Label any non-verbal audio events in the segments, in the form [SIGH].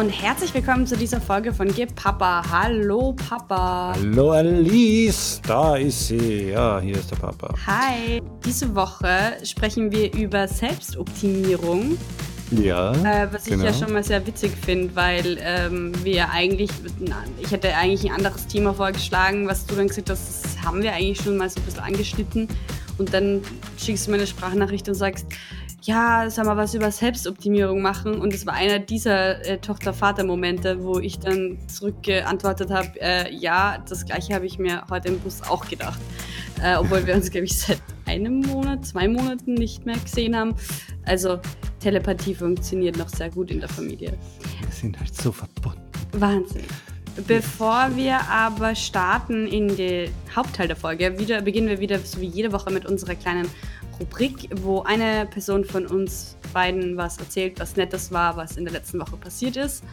und herzlich willkommen zu dieser Folge von Gib Papa. Hallo Papa. Hallo Alice, da ist sie. Ja, hier ist der Papa. Hi. Diese Woche sprechen wir über Selbstoptimierung. Ja. Äh, was ich genau. ja schon mal sehr witzig finde, weil ähm, wir eigentlich, ich hätte eigentlich ein anderes Thema vorgeschlagen, was du dann gesagt hast, das haben wir eigentlich schon mal so ein bisschen angeschnitten. Und dann schickst du mir eine Sprachnachricht und sagst, ja, sag mal was über Selbstoptimierung machen. Und es war einer dieser äh, Tochter-Vater-Momente, wo ich dann zurückgeantwortet habe, äh, ja, das gleiche habe ich mir heute im Bus auch gedacht. Äh, obwohl wir uns, glaube ich, seit einem Monat, zwei Monaten nicht mehr gesehen haben. Also Telepathie funktioniert noch sehr gut in der Familie. Wir sind halt so verbunden. Wahnsinn. Bevor wir aber starten in den Hauptteil der Folge, wieder, beginnen wir wieder so wie jede Woche mit unserer kleinen Rubrik, wo eine Person von uns beiden was erzählt, was Nettes war, was in der letzten Woche passiert ist.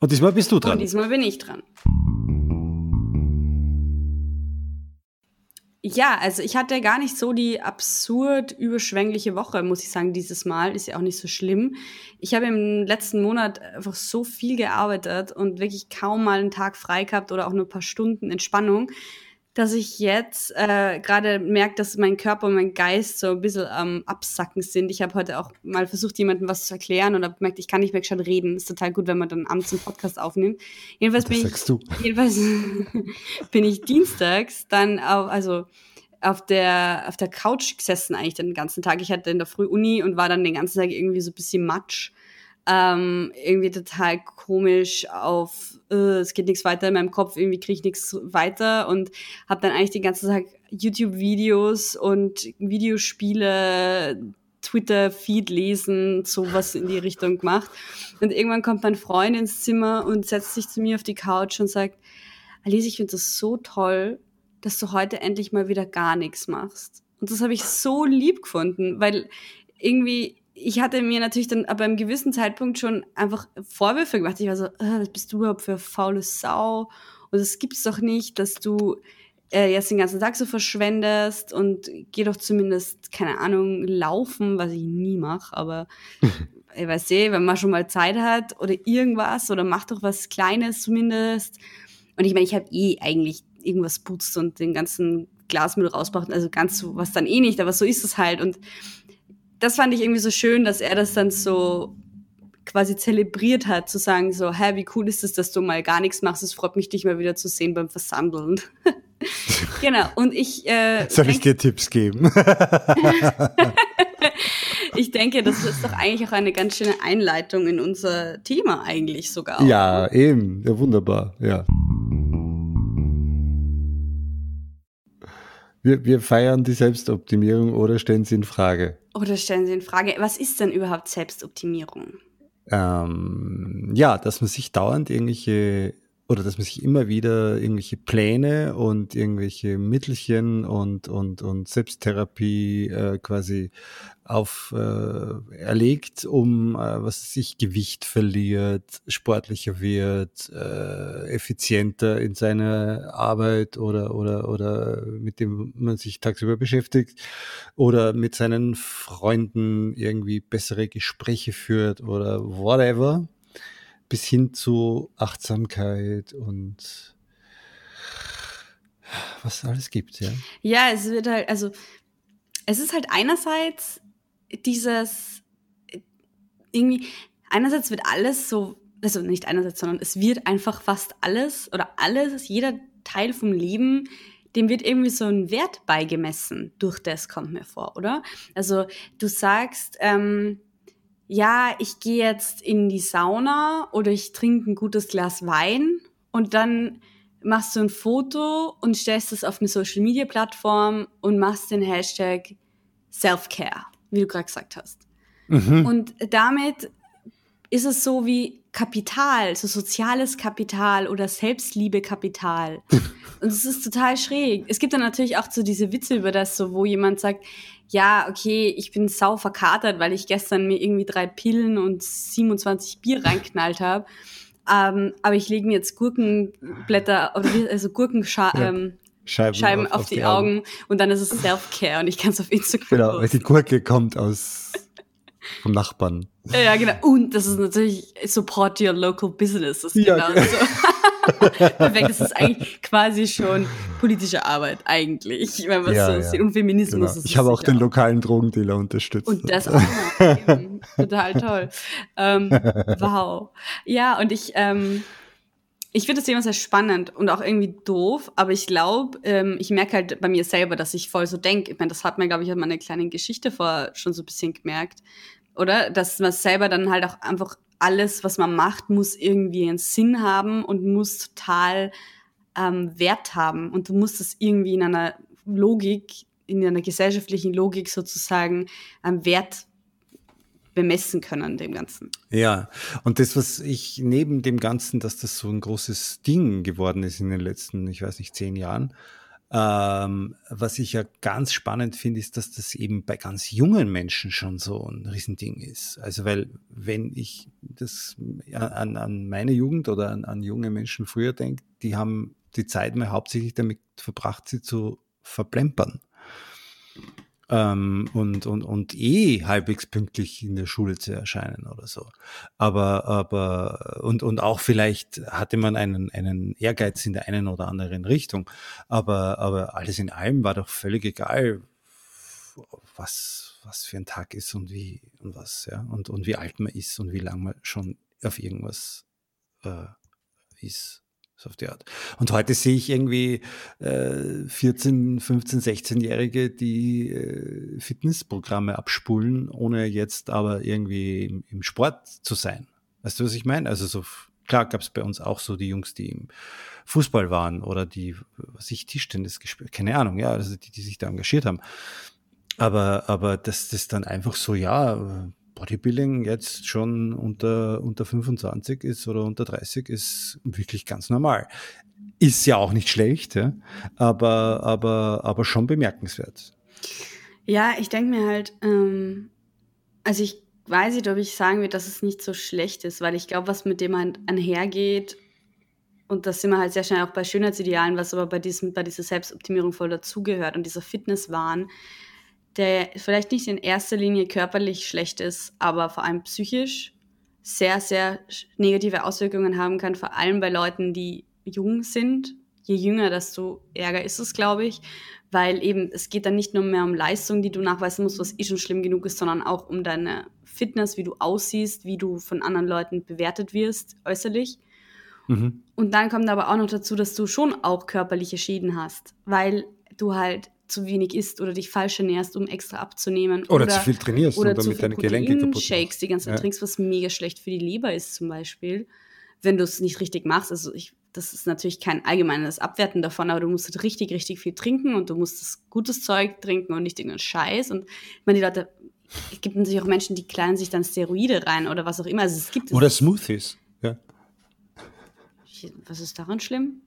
Und diesmal bist du dran. Und diesmal bin ich dran. Ja, also ich hatte gar nicht so die absurd überschwängliche Woche, muss ich sagen, dieses Mal. Ist ja auch nicht so schlimm. Ich habe im letzten Monat einfach so viel gearbeitet und wirklich kaum mal einen Tag frei gehabt oder auch nur ein paar Stunden Entspannung dass ich jetzt äh, gerade merke, dass mein Körper und mein Geist so ein bisschen am ähm, Absacken sind. Ich habe heute auch mal versucht, jemandem was zu erklären und habe gemerkt, ich kann nicht mehr schon reden. Ist total gut, wenn man dann abends einen Podcast aufnimmt. Jedenfalls das bin ich, du. [LAUGHS] jedenfalls [LAUGHS] bin ich dienstags dann auf, also auf der, auf der Couch gesessen eigentlich den ganzen Tag. Ich hatte in der Früh Uni und war dann den ganzen Tag irgendwie so ein bisschen matsch ähm, irgendwie total komisch auf, äh, es geht nichts weiter in meinem Kopf, irgendwie kriege ich nichts weiter und habe dann eigentlich den ganzen Tag YouTube-Videos und Videospiele, Twitter-Feed lesen, sowas in die Richtung gemacht. Und irgendwann kommt mein Freund ins Zimmer und setzt sich zu mir auf die Couch und sagt, Alice, ich finde das so toll, dass du heute endlich mal wieder gar nichts machst. Und das habe ich so lieb gefunden, weil irgendwie ich hatte mir natürlich dann aber einem gewissen Zeitpunkt schon einfach Vorwürfe gemacht. Ich war so, äh, was bist du überhaupt für faule Sau? Und es gibt's doch nicht, dass du äh, jetzt den ganzen Tag so verschwendest und geh doch zumindest, keine Ahnung, laufen, was ich nie mache, aber ich weiß eh, wenn man schon mal Zeit hat oder irgendwas oder mach doch was Kleines zumindest. Und ich meine, ich habe eh eigentlich irgendwas putzt und den ganzen Glasmüll rausgebracht, also ganz so, was dann eh nicht, aber so ist es halt. Und das fand ich irgendwie so schön, dass er das dann so quasi zelebriert hat, zu sagen so, hä, wie cool ist es, dass du mal gar nichts machst, es freut mich, dich mal wieder zu sehen beim Versammeln. [LAUGHS] genau, und ich... Äh, Soll ich dir Tipps geben? [LAUGHS] ich denke, das ist doch eigentlich auch eine ganz schöne Einleitung in unser Thema eigentlich sogar. Auch. Ja, eben, ja, wunderbar, ja. Wir, wir feiern die Selbstoptimierung oder stellen sie in Frage? Oder stellen Sie in Frage, was ist denn überhaupt Selbstoptimierung? Ähm, ja, dass man sich dauernd irgendwelche oder dass man sich immer wieder irgendwelche Pläne und irgendwelche Mittelchen und, und, und Selbsttherapie äh, quasi auf äh, erlegt, um äh, was sich Gewicht verliert, sportlicher wird, äh, effizienter in seiner Arbeit oder oder oder mit dem man sich tagsüber beschäftigt oder mit seinen Freunden irgendwie bessere Gespräche führt oder whatever bis hin zu Achtsamkeit und was es alles gibt, ja. Ja, es wird halt, also es ist halt einerseits dieses irgendwie, einerseits wird alles so, also nicht einerseits, sondern es wird einfach fast alles oder alles, jeder Teil vom Leben, dem wird irgendwie so ein Wert beigemessen durch das, kommt mir vor, oder? Also du sagst, ähm, ja, ich gehe jetzt in die Sauna oder ich trinke ein gutes Glas Wein und dann machst du ein Foto und stellst es auf eine Social Media Plattform und machst den Hashtag Self-Care, wie du gerade gesagt hast. Mhm. Und damit ist es so wie Kapital, so soziales Kapital oder Selbstliebe-Kapital. [LAUGHS] Und es ist total schräg. Es gibt dann natürlich auch so diese Witze über das, so wo jemand sagt, ja, okay, ich bin sau verkatert, weil ich gestern mir irgendwie drei Pillen und 27 Bier [LAUGHS] reinknallt habe. Ähm, aber ich lege mir jetzt Gurkenblätter, also Gurkenscheiben ja. Ähm, Scheiben, auf, auf, die, die Augen. Augen. und dann ist es Self-Care und ich kann es auf Instagram Genau, weil die Gurke kommt aus [LAUGHS] vom Nachbarn. Ja, genau. Und das ist natürlich support your local business. Das ist ja, genau so. [LAUGHS] [LAUGHS] Perfekt, das ist eigentlich quasi schon politische Arbeit eigentlich, wenn man ja, so ja. sieht. Und Feminismus genau. ist Ich habe auch den auch. lokalen Drogendealer unterstützt. Und das [LAUGHS] auch Total toll. Ähm, wow. Ja, und ich, ähm, ich finde das Thema sehr spannend und auch irgendwie doof, aber ich glaube, ähm, ich merke halt bei mir selber, dass ich voll so denke. Ich meine, das hat mir, glaube ich, an meiner kleinen Geschichte vor schon so ein bisschen gemerkt oder? Dass man selber dann halt auch einfach alles, was man macht, muss irgendwie einen Sinn haben und muss total ähm, Wert haben. Und du musst das irgendwie in einer Logik, in einer gesellschaftlichen Logik sozusagen ähm, Wert bemessen können, dem Ganzen. Ja, und das, was ich neben dem Ganzen, dass das so ein großes Ding geworden ist in den letzten, ich weiß nicht, zehn Jahren, ähm, was ich ja ganz spannend finde, ist, dass das eben bei ganz jungen Menschen schon so ein Riesending ist. Also, weil, wenn ich das an, an meine Jugend oder an, an junge Menschen früher denke, die haben die Zeit mal hauptsächlich damit verbracht, sie zu verplempern ähm, und, und, und eh halbwegs pünktlich in der Schule zu erscheinen oder so. Aber, aber, und, und auch vielleicht hatte man einen, einen Ehrgeiz in der einen oder anderen Richtung. Aber, aber alles in allem war doch völlig egal, was, was für ein Tag ist und wie, und was, ja, und, und wie alt man ist und wie lange man schon auf irgendwas äh, ist. So auf die Art. Und heute sehe ich irgendwie äh, 14, 15, 16-Jährige, die äh, Fitnessprogramme abspulen, ohne jetzt aber irgendwie im, im, Sport zu sein. Weißt du, was ich meine? Also so klar gab es bei uns auch so die Jungs, die im Fußball waren oder die, was ich, Tischtennis gespielt, keine Ahnung, ja, also die, die sich da engagiert haben. Aber, aber das dann einfach so, ja, Bodybuilding jetzt schon unter, unter 25 ist oder unter 30 ist wirklich ganz normal. Ist ja auch nicht schlecht, ja? aber, aber, aber schon bemerkenswert. Ja, ich denke mir halt, ähm, also ich weiß nicht, ob ich sagen würde, dass es nicht so schlecht ist, weil ich glaube, was mit dem einhergeht, und das sind wir halt sehr schnell auch bei Schönheitsidealen, was aber bei, diesem, bei dieser Selbstoptimierung voll dazugehört und dieser Fitnesswahn, der vielleicht nicht in erster Linie körperlich schlecht ist, aber vor allem psychisch sehr, sehr negative Auswirkungen haben kann, vor allem bei Leuten, die jung sind. Je jünger, desto ärger ist es, glaube ich, weil eben es geht dann nicht nur mehr um Leistung, die du nachweisen musst, was eh schon schlimm genug ist, sondern auch um deine Fitness, wie du aussiehst, wie du von anderen Leuten bewertet wirst, äußerlich. Mhm. Und dann kommt aber auch noch dazu, dass du schon auch körperliche Schäden hast, weil du halt zu wenig isst oder dich falsch ernährst, um extra abzunehmen. Oder, oder zu viel trainierst oder und damit deine Gelenke kaputt Shakes die ganze Zeit ja. trinkst, was mega schlecht für die Leber ist zum Beispiel, wenn du es nicht richtig machst. Also ich, das ist natürlich kein allgemeines Abwerten davon, aber du musst halt richtig, richtig viel trinken und du musst das gutes Zeug trinken und nicht irgendeinen Scheiß. Und ich meine, die Leute, es gibt natürlich auch Menschen, die kleiden sich dann Steroide rein oder was auch immer. Also es gibt oder Smoothies, ja. Was ist daran schlimm?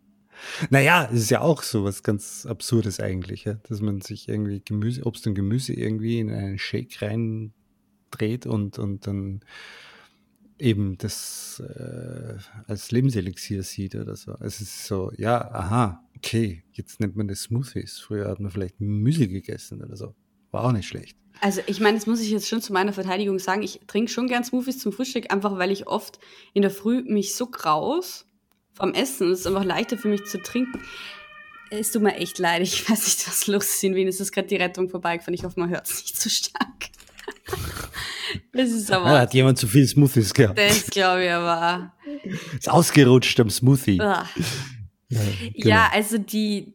Naja, es ist ja auch so was ganz Absurdes eigentlich, ja? dass man sich irgendwie Gemüse, Obst und Gemüse irgendwie in einen Shake reindreht und, und dann eben das äh, als Lebenselixier sieht oder so. Es ist so, ja, aha, okay, jetzt nennt man das Smoothies. Früher hat man vielleicht Müsli gegessen oder so. War auch nicht schlecht. Also ich meine, das muss ich jetzt schon zu meiner Verteidigung sagen. Ich trinke schon gern Smoothies zum Frühstück, einfach weil ich oft in der Früh mich so graus vom Essen. Es ist einfach leichter für mich zu trinken. Es tut mir echt leid. Ich weiß nicht, was los ist. In Wien ist es gerade die Rettung vorbeigefahren. Ich hoffe, man hört es nicht zu so stark. [LAUGHS] das ist aber. Ja, hat jemand zu viel Smoothies gehabt? Das glaube ich aber. Ist ausgerutscht am Smoothie. Ja, genau. ja, also die,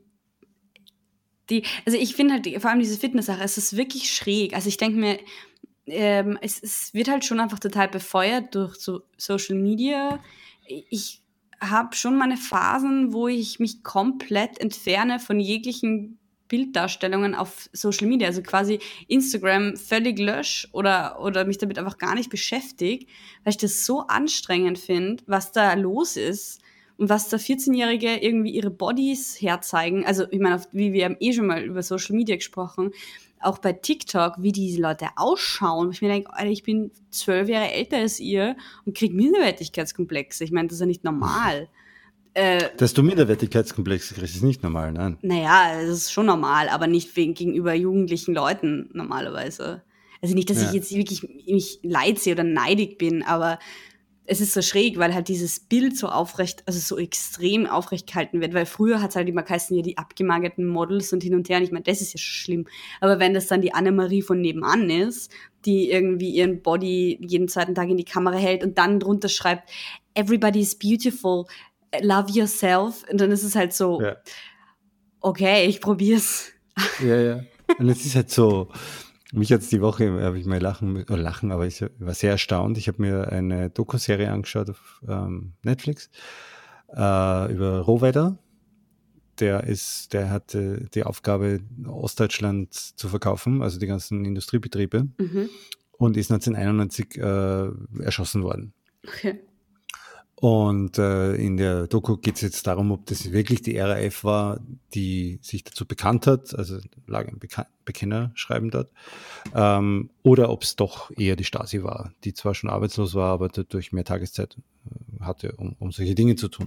die, also ich finde halt vor allem diese Fitness-Sache, es ist wirklich schräg. Also ich denke mir, ähm, es, es wird halt schon einfach total befeuert durch so Social Media. Ich habe schon meine Phasen, wo ich mich komplett entferne von jeglichen Bilddarstellungen auf Social Media, also quasi Instagram völlig lösch oder, oder mich damit einfach gar nicht beschäftige, weil ich das so anstrengend finde, was da los ist und was da 14-Jährige irgendwie ihre Bodies herzeigen. Also ich meine, wie wir haben eh schon mal über Social Media gesprochen, auch bei TikTok, wie diese Leute ausschauen. Ich mir denke, Alter, ich bin zwölf Jahre älter als ihr und kriege Minderwertigkeitskomplexe. Ich meine, das ist ja nicht normal. [LAUGHS] Äh, Dass du Minderwertigkeitskomplexe kriegst, ist nicht normal, nein. Naja, es ist schon normal, aber nicht wegen, gegenüber jugendlichen Leuten normalerweise. Also nicht, dass Ja. ich jetzt wirklich mich leid sehe oder neidig bin, aber es ist so schräg, weil halt dieses Bild so aufrecht, also so extrem aufrecht gehalten wird, weil früher hat es halt immer geheißen, ja, die abgemagerten Models und hin und her. Und ich meine, das ist ja schon schlimm. Aber wenn das dann die Annemarie von nebenan ist, die irgendwie ihren Body jeden zweiten Tag in die Kamera hält und dann drunter schreibt, everybody is beautiful, love yourself. Und dann ist es halt so, Ja. okay, ich probier's. Ja, ja. Und es ist halt so, mich jetzt die Woche, habe ich mal lachen, oder lachen, aber ich war sehr erstaunt. Ich habe mir eine Doku-Serie angeschaut auf ähm, Netflix äh, über Rohwedder. Der ist, der hatte die Aufgabe, Ostdeutschland zu verkaufen, also die ganzen Industriebetriebe, Mhm. und ist 1991 äh, erschossen worden. Okay. Und äh, in der Doku geht es jetzt darum, ob das wirklich die RAF war, die sich dazu bekannt hat, also lag ein Bekenner schreiben dort, ähm, oder ob es doch eher die Stasi war, die zwar schon arbeitslos war, aber dadurch mehr Tageszeit äh, hatte, um, um solche Dinge zu tun.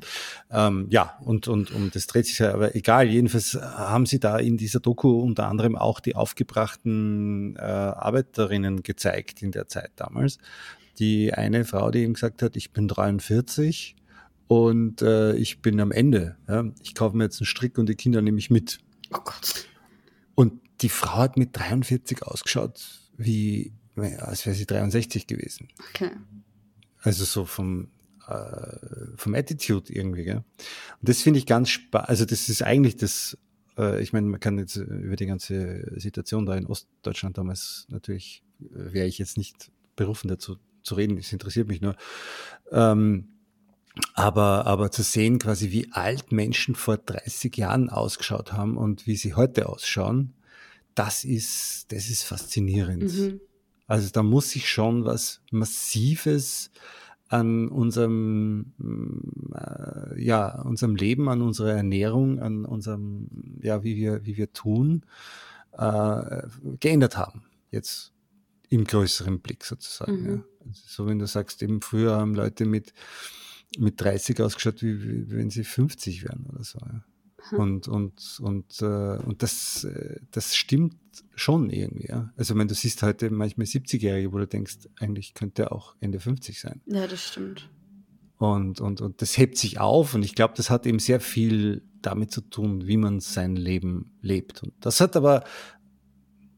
Ähm, ja, und, und, und das dreht sich ja, aber egal, jedenfalls haben sie da in dieser Doku unter anderem auch die aufgebrachten äh, Arbeiterinnen gezeigt in der Zeit damals die eine Frau, die ihm gesagt hat, ich bin 43 und äh, ich bin am Ende. Ja? Ich kaufe mir jetzt einen Strick und die Kinder nehme ich mit. Oh Gott. Und die Frau hat mit 43 ausgeschaut, wie als wäre sie 63 gewesen. Okay. Also so vom, äh, vom Attitude irgendwie. Gell? Und das finde ich ganz spannend. Also das ist eigentlich das, äh, ich meine, man kann jetzt über die ganze Situation da in Ostdeutschland damals natürlich, äh, wäre ich jetzt nicht berufen dazu zu reden, das interessiert mich nur. Ähm, aber, aber zu sehen quasi, wie alt Menschen vor 30 Jahren ausgeschaut haben und wie sie heute ausschauen, das ist, das ist faszinierend. Mhm. Also da muss sich schon was Massives an unserem, äh, ja, unserem Leben, an unserer Ernährung, an unserem, ja, wie wir, wie wir tun, äh, geändert haben. Jetzt im größeren Blick sozusagen. Mhm. Ja. Also so wenn du sagst, eben früher haben Leute mit, mit 30 ausgeschaut, wie, wie wenn sie 50 wären oder so. Ja. Und, und, und, äh, und das, äh, das stimmt schon irgendwie. Ja. Also wenn du siehst heute manchmal 70-Jährige, wo du denkst, eigentlich könnte er auch Ende 50 sein. Ja, das stimmt. Und, und, und das hebt sich auf und ich glaube, das hat eben sehr viel damit zu tun, wie man sein Leben lebt. Und das hat aber,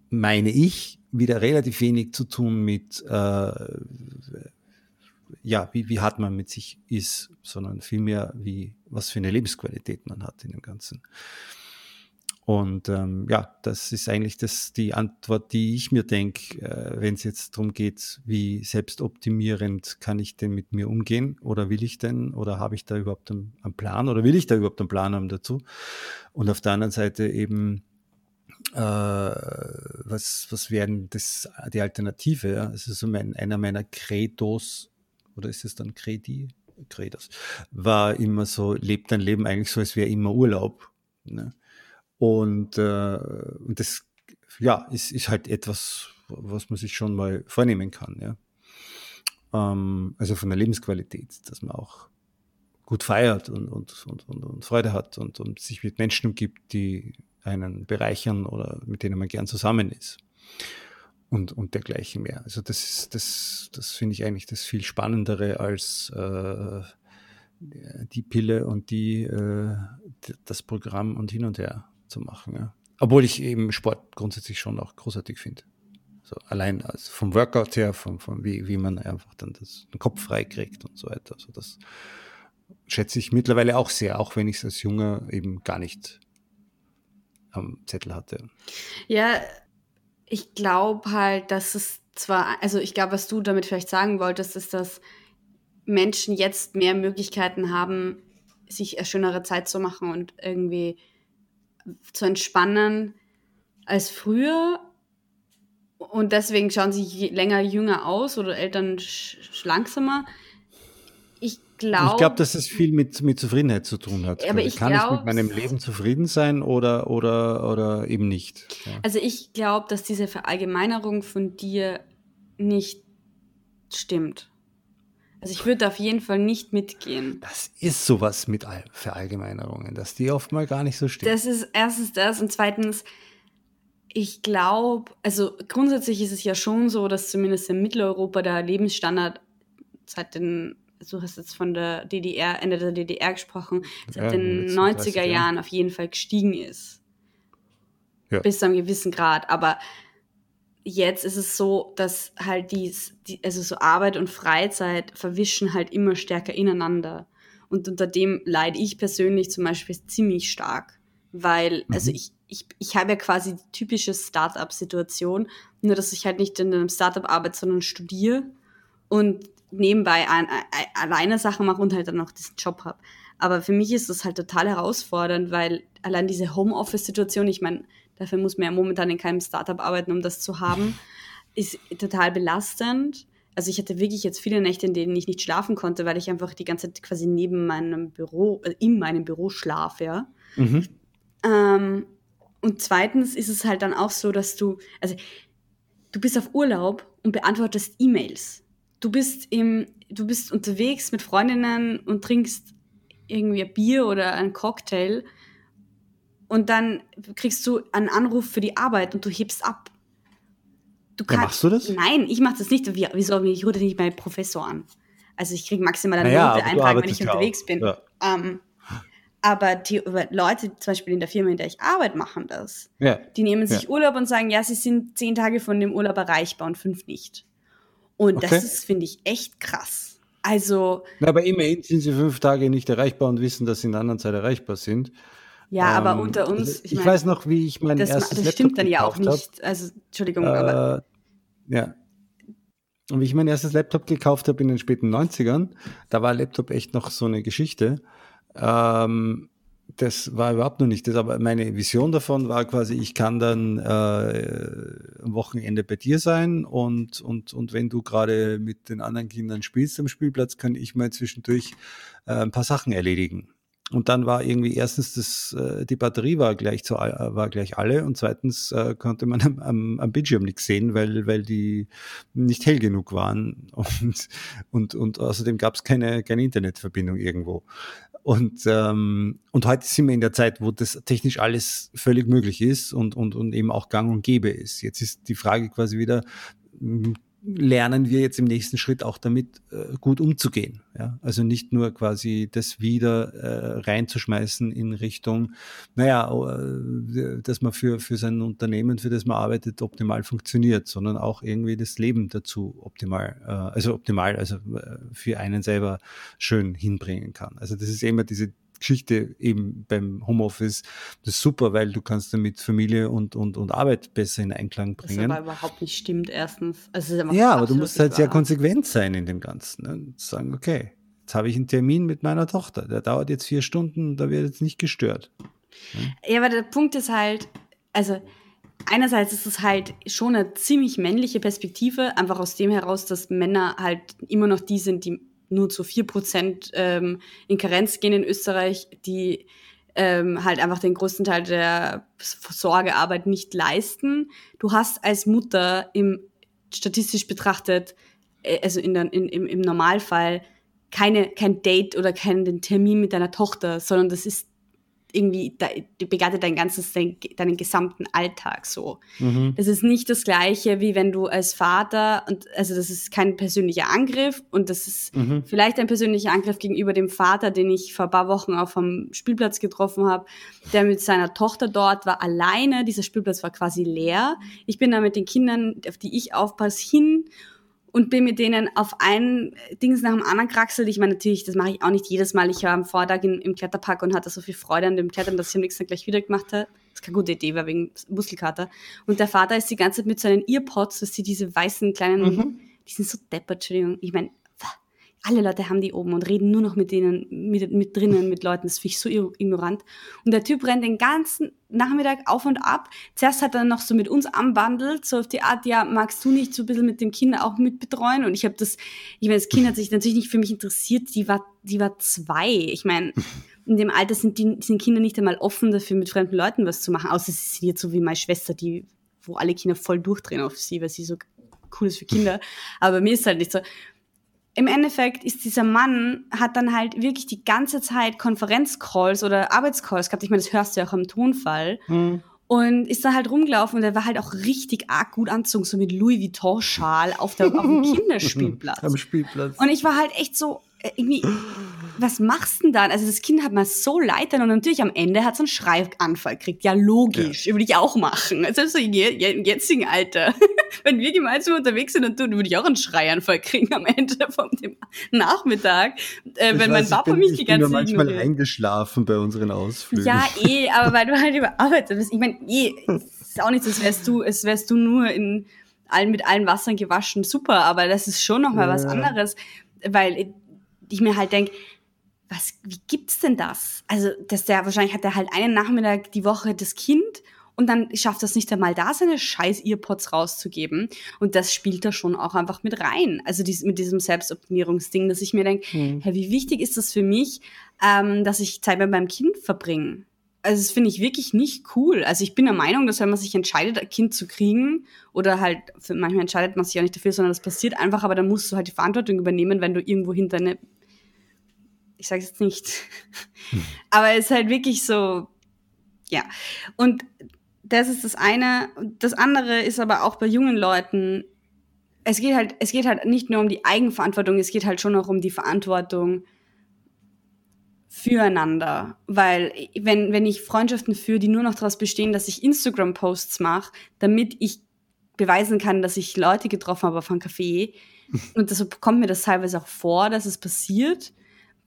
meine ich, wieder relativ wenig zu tun mit, äh, ja, wie, wie hart man mit sich ist, sondern vielmehr, wie, was für eine Lebensqualität man hat in dem Ganzen. Und ähm, ja, das ist eigentlich das, die Antwort, die ich mir denke, äh, wenn es jetzt darum geht, wie selbstoptimierend kann ich denn mit mir umgehen oder will ich denn oder habe ich da überhaupt einen, einen Plan oder will ich da überhaupt einen Plan haben dazu? Und auf der anderen Seite eben, äh, was, was werden das, die Alternative? Ja? Das ist so mein, einer meiner Credos, oder ist es dann Credi? Credos, war immer so, lebt dein Leben eigentlich so, als wäre immer Urlaub. Ne? Und, äh, und das ja, ist, ist halt etwas, was man sich schon mal vornehmen kann. Ja? Ähm, also von der Lebensqualität, dass man auch gut feiert und, und, und, und, und Freude hat und, und sich mit Menschen umgibt, die einen bereichern oder mit denen man gern zusammen ist. Und, und dergleichen mehr. Also das ist, das, das finde ich eigentlich das viel Spannendere als äh, die Pille und die, äh, das Programm und hin und her zu machen. Ja. Obwohl ich eben Sport grundsätzlich schon auch großartig finde. So allein also vom Workout her, vom, vom wie, wie man einfach dann das, den Kopf frei kriegt und so weiter. Also das schätze ich mittlerweile auch sehr, auch wenn ich es als Junger eben gar nicht am Zettel hatte. Ja, ich glaube halt, dass es zwar, also ich glaube, was du damit vielleicht sagen wolltest, ist, dass Menschen jetzt mehr Möglichkeiten haben, sich eine schönere Zeit zu machen und irgendwie zu entspannen als früher. Und deswegen schauen sie länger jünger aus oder Eltern langsamer. Ich glaube. Ich glaube, dass es viel mit, mit Zufriedenheit zu tun hat. Aber ich Kann glaub, ich mit meinem Leben zufrieden sein oder, oder, oder eben nicht? Ja. Also ich glaube, dass diese Verallgemeinerung von dir nicht stimmt. Also ich würde auf jeden Fall nicht mitgehen. Das ist sowas mit Verallgemeinerungen, dass die oft mal gar nicht so stimmt. Das ist erstens das und zweitens, Ich glaube, also grundsätzlich ist es ja schon so, dass zumindest in Mitteleuropa der Lebensstandard seit den, du hast jetzt von der DDR, Ende der DDR gesprochen, seit ja, den 90er Jahren auf jeden Fall gestiegen ist. Ja. Bis zu einem gewissen Grad. Aber jetzt ist es so, dass halt dies, die, also so Arbeit und Freizeit verwischen halt immer stärker ineinander. Und unter dem leide ich persönlich zum Beispiel ziemlich stark. Weil, mhm. also ich, ich, ich habe ja quasi die typische Startup-Situation, nur dass ich halt nicht in einem Startup arbeite, sondern studiere und nebenbei ein, alleine Sachen mache und halt dann noch diesen Job habe. Aber für mich ist das halt total herausfordernd, weil allein diese Homeoffice-Situation, ich meine, dafür muss man ja momentan in keinem Startup arbeiten, um das zu haben, [LAUGHS] ist total belastend. Also ich hatte wirklich jetzt viele Nächte, in denen ich nicht schlafen konnte, weil ich einfach die ganze Zeit quasi neben meinem Büro, äh, in meinem Büro schlafe, ja. Mhm. Ähm, und zweitens ist es halt dann auch so, dass du, also du bist auf Urlaub und beantwortest E-Mails. Du bist im, du bist unterwegs mit Freundinnen und trinkst irgendwie ein Bier oder einen Cocktail und dann kriegst du einen Anruf für die Arbeit und du hebst ab. Du kannst, ja, machst du das? Nein, ich mach das nicht. Wie, wieso? Ich rufe nicht meinen Professor an. Also ich kriege maximal eine naja, Note eintragen, wenn ich unterwegs bin. Ja. Ähm, aber die Leute, zum Beispiel in der Firma, in der ich arbeite, machen das. Ja. Die nehmen sich. Urlaub und sagen, ja, sie sind zehn Tage von dem Urlaub erreichbar und fünf nicht. Und okay. das ist, finde ich, echt krass. Also. Na, aber immerhin sind sie fünf Tage nicht erreichbar und wissen, dass sie in der anderen Zeit erreichbar sind. Ja, ähm, aber unter uns. Also ich, ich mein, weiß noch, wie ich mein das, erstes Das stimmt dann ja auch nicht. Also, Entschuldigung, äh, aber. Ja. Und wie ich mein erstes Laptop gekauft habe in den späten 90ern, da war Laptop echt noch so eine Geschichte. Ähm, das war überhaupt noch nicht das, aber meine Vision davon war quasi, ich kann dann äh, am Wochenende bei dir sein und, und, und wenn du gerade mit den anderen Kindern spielst am Spielplatz, kann ich mal zwischendurch äh, ein paar Sachen erledigen. Und dann war irgendwie erstens das, äh, die Batterie war gleich zu äh, war gleich alle und zweitens äh, konnte man [LAUGHS] am, am, am Bildschirm nichts sehen, weil, weil die nicht hell genug waren. [LAUGHS] Und, und, und außerdem gab es keine, keine Internetverbindung irgendwo. Und, ähm, und heute sind wir in der Zeit, wo das technisch alles völlig möglich ist und, und, und eben auch gang und gäbe ist. Jetzt ist die Frage quasi wieder, lernen wir jetzt im nächsten Schritt auch damit äh, gut umzugehen. Ja? Also nicht nur quasi das wieder äh, reinzuschmeißen in Richtung, naja, äh, dass man für, für sein Unternehmen, für das man arbeitet, optimal funktioniert, sondern auch irgendwie das Leben dazu optimal, äh, also optimal, also äh, für einen selber schön hinbringen kann. Also das ist immer diese Geschichte eben beim Homeoffice. Das ist super, weil du kannst damit Familie und, und, und Arbeit besser in Einklang bringen. Was aber überhaupt nicht stimmt, erstens. Also ja, aber du musst halt sehr konsequent sein in dem Ganzen. Ne? Sagen, okay, jetzt habe ich einen Termin mit meiner Tochter, der dauert jetzt vier Stunden, da wird jetzt nicht gestört. Ne? Ja, aber der Punkt ist halt, also einerseits ist es halt schon eine ziemlich männliche Perspektive, einfach aus dem heraus, dass Männer halt immer noch die sind, die nur zu vier Prozent ähm, in Karenz gehen in Österreich, die ähm, halt einfach den größten Teil der Sorgearbeit nicht leisten. Du hast als Mutter im statistisch betrachtet, äh, also in der, in, im, im Normalfall, keine, kein Date oder keinen Termin mit deiner Tochter, sondern das ist irgendwie, die begleitet dein ganzes, dein, deinen gesamten Alltag so. Mhm. Das ist nicht das Gleiche, wie wenn du als Vater, und also das ist kein persönlicher Angriff und das ist mhm. vielleicht ein persönlicher Angriff gegenüber dem Vater, den ich vor ein paar Wochen auf dem Spielplatz getroffen habe, der mit seiner Tochter dort war, alleine. Dieser Spielplatz war quasi leer. Ich bin da mit den Kindern, auf die ich aufpasse, hin und bin mit denen auf ein Dings nach dem anderen kraxelt. Ich meine, natürlich, das mache ich auch nicht jedes Mal. Ich war am Vortag in, im Kletterpark und hatte so viel Freude an dem Klettern, dass ich am nächsten Tag gleich wieder gemacht habe. Das ist keine gute Idee, war wegen Muskelkater. Und der Vater ist die ganze Zeit mit seinen Earpods, dass sie diese weißen kleinen, mhm. die sind so deppert, Entschuldigung. Ich meine, alle Leute haben die oben und reden nur noch mit denen, mit, mit drinnen, mit Leuten. Das finde ich so ignorant. Und der Typ rennt den ganzen Nachmittag auf und ab. Zuerst hat er noch so mit uns anbandelt, so auf die Art, ja, magst du nicht so ein bisschen mit dem Kind auch mit betreuen? Und ich habe das, ich meine, das Kind hat sich natürlich nicht für mich interessiert. Die war, die war zwei. Ich meine, in dem Alter sind die sind Kinder nicht einmal offen dafür, mit fremden Leuten was zu machen. Außer sie sind jetzt so wie meine Schwester, die, wo alle Kinder voll durchdrehen auf sie, weil sie so cool ist für Kinder. Aber bei mir ist halt nicht so im Endeffekt ist dieser Mann, hat dann halt wirklich die ganze Zeit Konferenzcalls oder Arbeitscalls gehabt. Ich meine, das hörst du ja auch am Tonfall. Mhm. und ist da halt rumgelaufen und er war halt auch richtig arg gut anzogen, so mit Louis Vuitton-Schal auf, der, auf dem [LAUGHS] Kinderspielplatz. Am Spielplatz. Und ich war halt echt so, irgendwie, was machst du denn dann? Also das Kind hat mir so leid dann und natürlich am Ende hat es einen Schreianfall gekriegt. Ja, logisch, ja. würde ich auch machen. Also so im jetzigen Alter. [LAUGHS] Wenn wir gemeinsam unterwegs sind und du, würde ich auch einen Schreianfall kriegen am Ende von dem Nachmittag. Äh, wenn mein Papa mich die ganze Zeit. Ich bin manchmal eingeschlafen bei unseren Ausflügen. Ja, [LAUGHS] eh, aber weil du halt überarbeitet bist. Ich meine, eh, ist auch nicht so, als wärst du, als wärst du nur in allen, mit allen Wassern gewaschen. Super, aber das ist schon nochmal ja. was anderes. Weil ich mir halt denke, was, wie gibt's denn das? Also, dass der, wahrscheinlich hat er halt einen Nachmittag die Woche das Kind und dann schafft das nicht einmal da, seine scheiß Earpods rauszugeben. Und das spielt da schon auch einfach mit rein. Also dies, mit diesem Selbstoptimierungsding, dass ich mir denke, hm. hey, wie wichtig ist das für mich, ähm, dass ich Zeit mit meinem Kind verbringe? Also das finde ich wirklich nicht cool. Also ich bin der Meinung, dass wenn man sich entscheidet, ein Kind zu kriegen, oder halt, manchmal entscheidet man sich auch nicht dafür, sondern das passiert einfach, aber dann musst du halt die Verantwortung übernehmen, wenn du irgendwo hinter eine ich sage jetzt nicht. Hm. [LAUGHS] Aber es ist halt wirklich so, ja. Und das ist das eine. Das andere ist aber auch bei jungen Leuten, es geht halt, es geht halt nicht nur um die Eigenverantwortung, es geht halt schon auch um die Verantwortung füreinander. Weil wenn, wenn ich Freundschaften führe, die nur noch daraus bestehen, dass ich Instagram-Posts mache, damit ich beweisen kann, dass ich Leute getroffen habe auf einem Café, [LAUGHS] und deshalb kommt mir das teilweise auch vor, dass es passiert,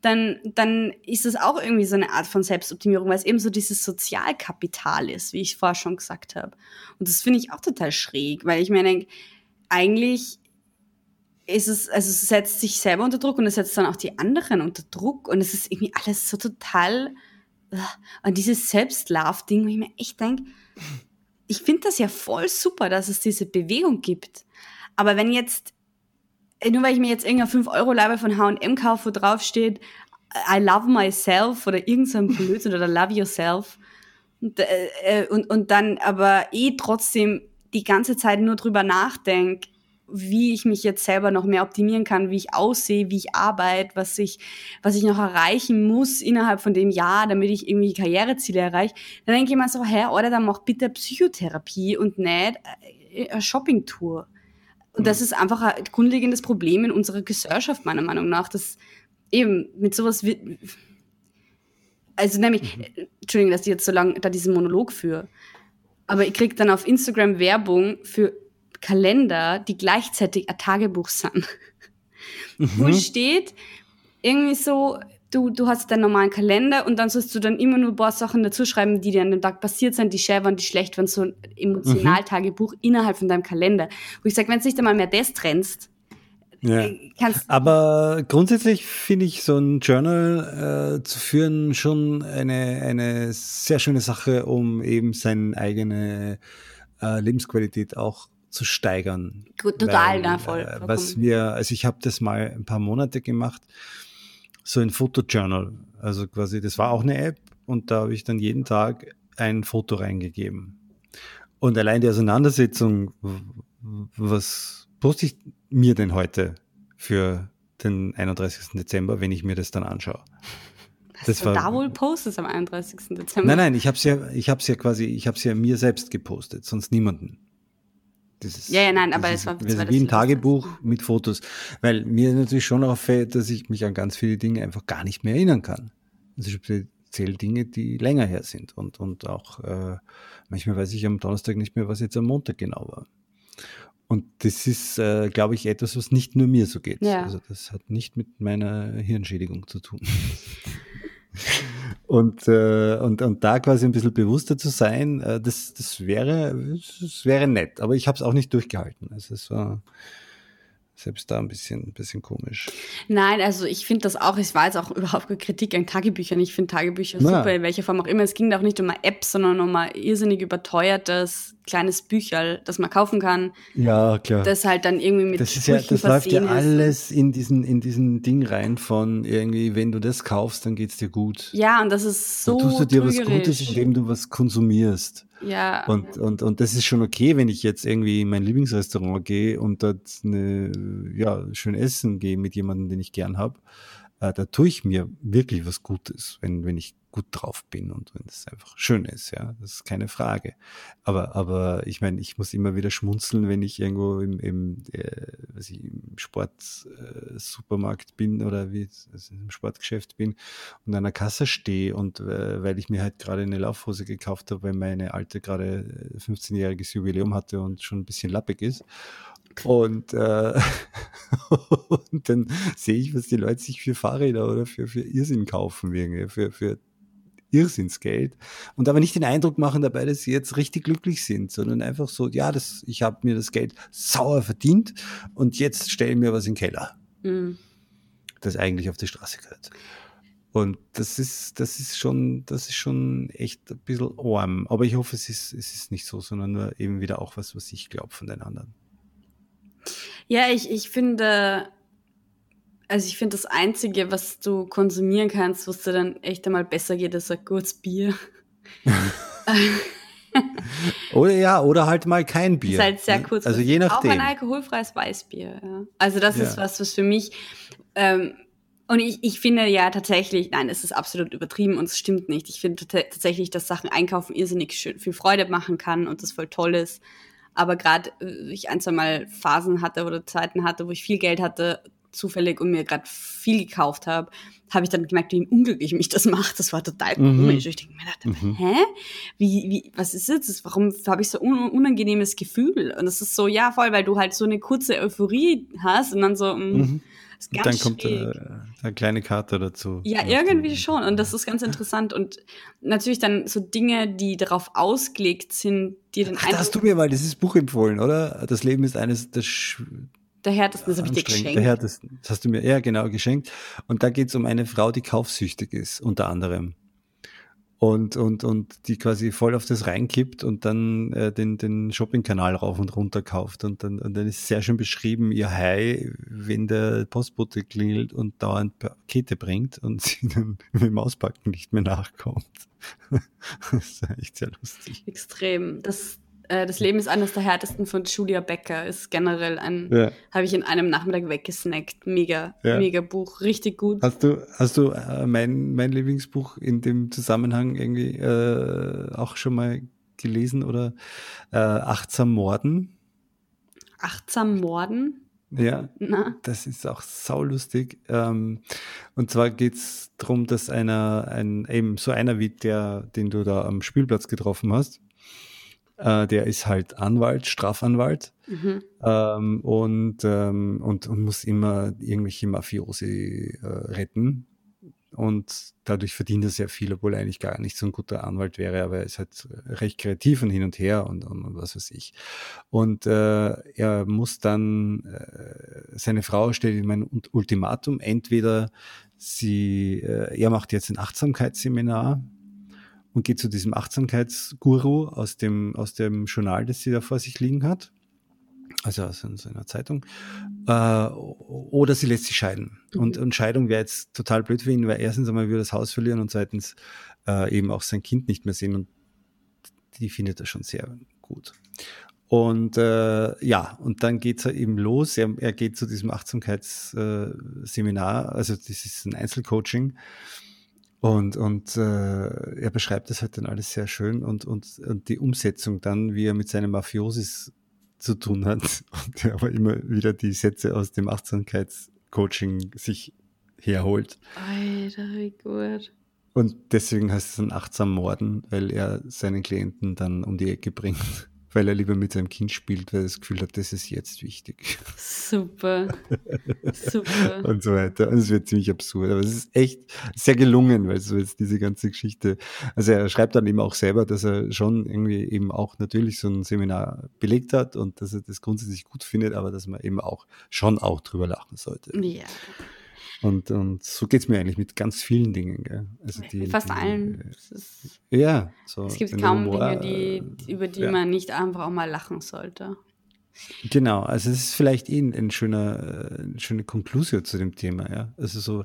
dann, dann ist es auch irgendwie so eine Art von Selbstoptimierung, weil es eben so dieses Sozialkapital ist, wie ich vorher schon gesagt habe. Und das finde ich auch total schräg, weil ich mir denke, eigentlich ist es, also es setzt sich selber unter Druck und es setzt dann auch die anderen unter Druck und es ist irgendwie alles so total, und dieses Selbstlove-Ding, wo ich mir echt denke, ich finde das ja voll super, dass es diese Bewegung gibt. Aber wenn jetzt nur weil ich mir jetzt irgendein 5-Euro-Label von H&M kaufe, wo drauf steht, I love myself oder irgendein Blödsinn oder love yourself. Und, äh, äh, und, und dann aber eh trotzdem die ganze Zeit nur drüber nachdenke, wie ich mich jetzt selber noch mehr optimieren kann, wie ich aussehe, wie ich arbeite, was ich, was ich noch erreichen muss innerhalb von dem Jahr, damit ich irgendwie Karriereziele erreiche, dann denke ich mir so, hä, oder dann mach bitte Psychotherapie und nicht eine Shoppingtour. Und das mhm. ist einfach ein grundlegendes Problem in unserer Gesellschaft, meiner Meinung nach, dass eben mit sowas wird. Also nämlich, mhm. Entschuldigung, dass ich jetzt so lange da diesen Monolog führe, aber ich kriege dann auf Instagram Werbung für Kalender, die gleichzeitig ein Tagebuch sind. Mhm. Wo steht irgendwie so, du, du hast deinen normalen Kalender und dann sollst du dann immer nur ein paar Sachen dazu schreiben, die dir an dem Tag passiert sind, die schön waren, die schlecht waren, so ein Emotionaltagebuch mhm. innerhalb von deinem Kalender. Wo ich sage, wenn du nicht einmal mehr das trennst, ja. Äh, Aber grundsätzlich finde ich so ein Journal äh, zu führen schon eine, eine sehr schöne Sache, um eben seine eigene äh, Lebensqualität auch zu steigern. Gut, total, Weil, na, voll. Äh, was wir, also ich habe das mal ein paar Monate gemacht so ein Fotojournal. Also quasi, das war auch eine App und da habe ich dann jeden Tag ein Foto reingegeben. Und allein die Auseinandersetzung, was poste ich mir denn heute für den 31. Dezember, wenn ich mir das dann anschaue? Was das du war, da wohl postest am 31. Dezember? Nein, nein, ich habe es ja, ich habe ja quasi, ich habe es ja mir selbst gepostet, sonst niemanden. Dieses, ja, ja, nein, aber es war, das war wie ein Tagebuch mit Fotos, weil mir natürlich schon auffällt, dass ich mich an ganz viele Dinge einfach gar nicht mehr erinnern kann. Also speziell Dinge, die länger her sind und, und auch äh, manchmal weiß ich am Donnerstag nicht mehr, was jetzt am Montag genau war. Und das ist, äh, glaube ich, etwas, was nicht nur mir so geht. Ja. Also das hat nicht mit meiner Hirnschädigung zu tun. [LAUGHS] Und, äh, und, und da quasi ein bisschen bewusster zu sein, äh, das, das, wäre, das wäre nett. Aber ich habe es auch nicht durchgehalten. Also es war selbst da ein bisschen, ein bisschen komisch. Nein, also ich finde das auch, es war jetzt auch [LAUGHS] überhaupt keine Kritik an Tagebüchern. Ich finde Tagebücher Na. super, in welcher Form auch immer. Es ging da auch nicht um eine App, sondern um ein irrsinnig überteuertes kleines Bücherl, das man kaufen kann. Ja, klar. Das halt dann irgendwie mit Das ist ja, das läuft ja alles in diesen, in diesen Ding rein von irgendwie, wenn du das kaufst, dann geht's dir gut. Ja, und das ist so. Dann tust du dir trügerisch. was Gutes, indem du was konsumierst. Ja. Und, und, und das ist schon okay, wenn ich jetzt irgendwie in mein Lieblingsrestaurant gehe und dort eine, ja, schön essen gehe mit jemandem, den ich gern habe. Äh, da tue ich mir wirklich was Gutes, wenn, wenn ich gut drauf bin und wenn es einfach schön ist, ja, das ist keine Frage. Aber, aber ich meine, ich muss immer wieder schmunzeln, wenn ich irgendwo im, im, äh, ich, im Sportsupermarkt äh, bin oder wie also im Sportgeschäft bin und an der Kasse stehe und äh, weil ich mir halt gerade eine Laufhose gekauft habe, weil meine alte gerade 15-jähriges äh, Jubiläum hatte und schon ein bisschen lappig ist und, äh, [LAUGHS] und dann sehe ich, was die Leute sich für Fahrräder oder für, für Irrsinn kaufen, irgendwie, für, für Irrsinnsgeld. Und aber nicht den Eindruck machen dabei, dass sie jetzt richtig glücklich sind, sondern einfach so, ja, das, ich habe mir das Geld sauer verdient und jetzt stelle mir was in den Keller. Mhm. Das eigentlich auf die Straße gehört. Und das ist, das ist schon, das ist schon echt ein bisschen arm. Aber ich hoffe, es ist, es ist nicht so, sondern nur eben wieder auch was, was ich glaube von den anderen. Ja, ich, ich finde, also ich finde das Einzige, was du konsumieren kannst, was dir dann echt einmal besser geht, ist ein gutes Bier. [LAUGHS] oder ja, oder halt mal kein Bier. Ist halt sehr ne? kurz. Also je nachdem. Auch ein alkoholfreies Weißbier. Ja. Also das ja. ist was, was für mich ähm, und ich, ich finde ja tatsächlich, nein, es ist absolut übertrieben und es stimmt nicht. Ich finde tatsächlich, dass Sachen einkaufen irrsinnig schön, viel Freude machen kann und das voll toll ist. Aber gerade äh, ich ein, zwei Mal Phasen hatte oder Zeiten hatte, wo ich viel Geld hatte, zufällig und mir gerade viel gekauft habe, habe ich dann gemerkt, wie unglücklich mich das macht. Das war total mhm. komisch. Ich denke mir, dachte, mhm. hä? Wie, wie, was ist jetzt? Warum habe ich so ein unangenehmes Gefühl? Und das ist so, ja, voll, weil du halt so eine kurze Euphorie hast und dann so, mh, mm, mhm. Und dann kommt äh, eine kleine Karte dazu. Ja, irgendwie schon. Und das ist ganz interessant. Und natürlich dann so Dinge, die darauf ausgelegt sind, die den Ach, Da hast du mir mal dieses Buch empfohlen, oder? Das Leben ist eines der der härtesten, das habe ich dir geschenkt. Der härtesten, das hast du mir, ja genau, geschenkt. Und da geht es um eine Frau, die kaufsüchtig ist, unter anderem. Und, und, und die quasi voll auf das reinkippt und dann äh, den, den Shopping-Kanal rauf und runter kauft. Und dann, und dann ist sehr schön beschrieben, ihr Hai, wenn der Postbote klingelt und dauernd Pakete bringt und [LAUGHS] sie dann mit dem Auspacken nicht mehr nachkommt. [LAUGHS] das ist echt sehr lustig. Extrem. Das, äh, das Leben ist eines der härtesten von Julia Becker. Ist generell ein, ja. habe ich in einem Nachmittag weggesnackt. Mega, ja. mega Buch, richtig gut. Hast du, hast du äh, mein, mein Lieblingsbuch in dem Zusammenhang irgendwie äh, auch schon mal gelesen oder äh, Achtsam Morden? Achtsam Morden? Ja, Na? das ist auch saulustig. Ähm, und zwar geht es darum, dass einer, ein, eben so einer wie der, den du da am Spielplatz getroffen hast, äh, der ist halt Anwalt, Strafanwalt mhm. ähm, und, ähm, und, und, muss immer irgendwelche Mafiosi äh, retten. Und dadurch verdient er sehr viel, obwohl er eigentlich gar nicht so ein guter Anwalt wäre, aber er ist halt recht kreativ und hin und her und, und, und was weiß ich. Und äh, er muss dann, äh, seine Frau stellt ihm ein Ultimatum, entweder sie, äh, er macht jetzt ein Achtsamkeitsseminar, und geht zu diesem Achtsamkeitsguru aus dem, aus dem Journal, das sie da vor sich liegen hat, also aus einer Zeitung, äh, oder sie lässt sich scheiden. Mhm. Und, und Scheidung wäre jetzt total blöd für ihn, weil erstens einmal würde das Haus verlieren und zweitens äh, eben auch sein Kind nicht mehr sehen und die findet er schon sehr gut. Und äh, ja, und dann geht's eben los. Er, er geht zu diesem Achtsamkeitsseminar, also das ist ein Einzelcoaching. Und, und äh, er beschreibt das halt dann alles sehr schön und, und, und die Umsetzung dann, wie er mit seinem Mafiosis zu tun hat [LAUGHS] und er aber immer wieder die Sätze aus dem Achtsamkeitscoaching sich herholt. Alter, wie gut. Und deswegen heißt es dann achtsam Morden, weil er seinen Klienten dann um die Ecke bringt weil er lieber mit seinem Kind spielt, weil er das Gefühl hat, das ist jetzt wichtig. Super. Super. [LAUGHS] und so weiter. Und es wird ziemlich absurd. Aber es ist echt sehr gelungen, weil so jetzt diese ganze Geschichte, also er schreibt dann eben auch selber, dass er schon irgendwie eben auch natürlich so ein Seminar belegt hat und dass er das grundsätzlich gut findet, aber dass man eben auch schon auch drüber lachen sollte. Ja. Und, und so geht es mir eigentlich mit ganz vielen Dingen. Gell? Also die, Fast allen. Äh, ja. So es gibt kaum Humor, Dinge, die, über die ja. man nicht einfach auch mal lachen sollte. Genau, also es ist vielleicht eh ein, ein schöner, äh, eine schöne Konklusion zu dem Thema. Ja? Also so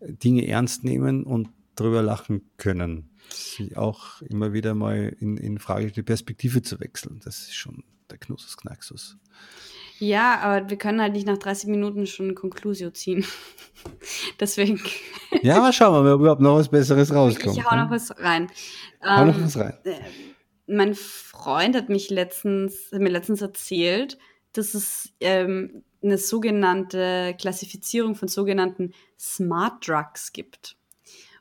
Dinge ernst nehmen und drüber lachen können. Sie auch immer wieder mal in, in Frage die Perspektive zu wechseln. Das ist schon der Knusus Knaxus. Ja, aber wir können halt nicht nach 30 Minuten schon eine Konklusio ziehen. [LAUGHS] Deswegen. Ja, mal schauen ob überhaupt noch was Besseres rauskommt. Ich hau noch was rein. Hau noch was rein. Äh, mein Freund hat mich letztens, hat mir letztens erzählt, dass es ähm, eine sogenannte Klassifizierung von sogenannten Smart Drugs gibt.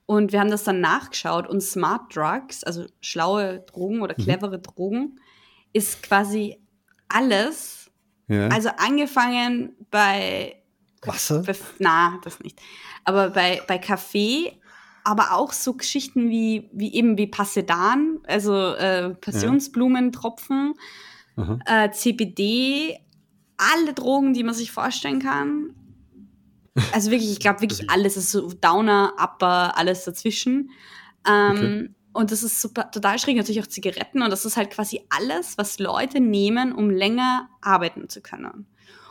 Und wir haben das dann nachgeschaut und Smart Drugs, also schlaue Drogen oder mhm. clevere mhm. Drogen, ist quasi alles. Ja. Also angefangen bei Wasser? Bei, na, das nicht. Aber bei, bei Kaffee, aber auch so Geschichten wie, wie eben wie Passedan, also äh, Passionsblumentropfen, ja. äh, CBD, alle Drogen, die man sich vorstellen kann. Also wirklich, ich glaube wirklich alles, also Downer, Upper, alles dazwischen. Ähm, okay. Und das ist super, total schräg, natürlich auch Zigaretten. Und das ist halt quasi alles, was Leute nehmen, um länger arbeiten zu können.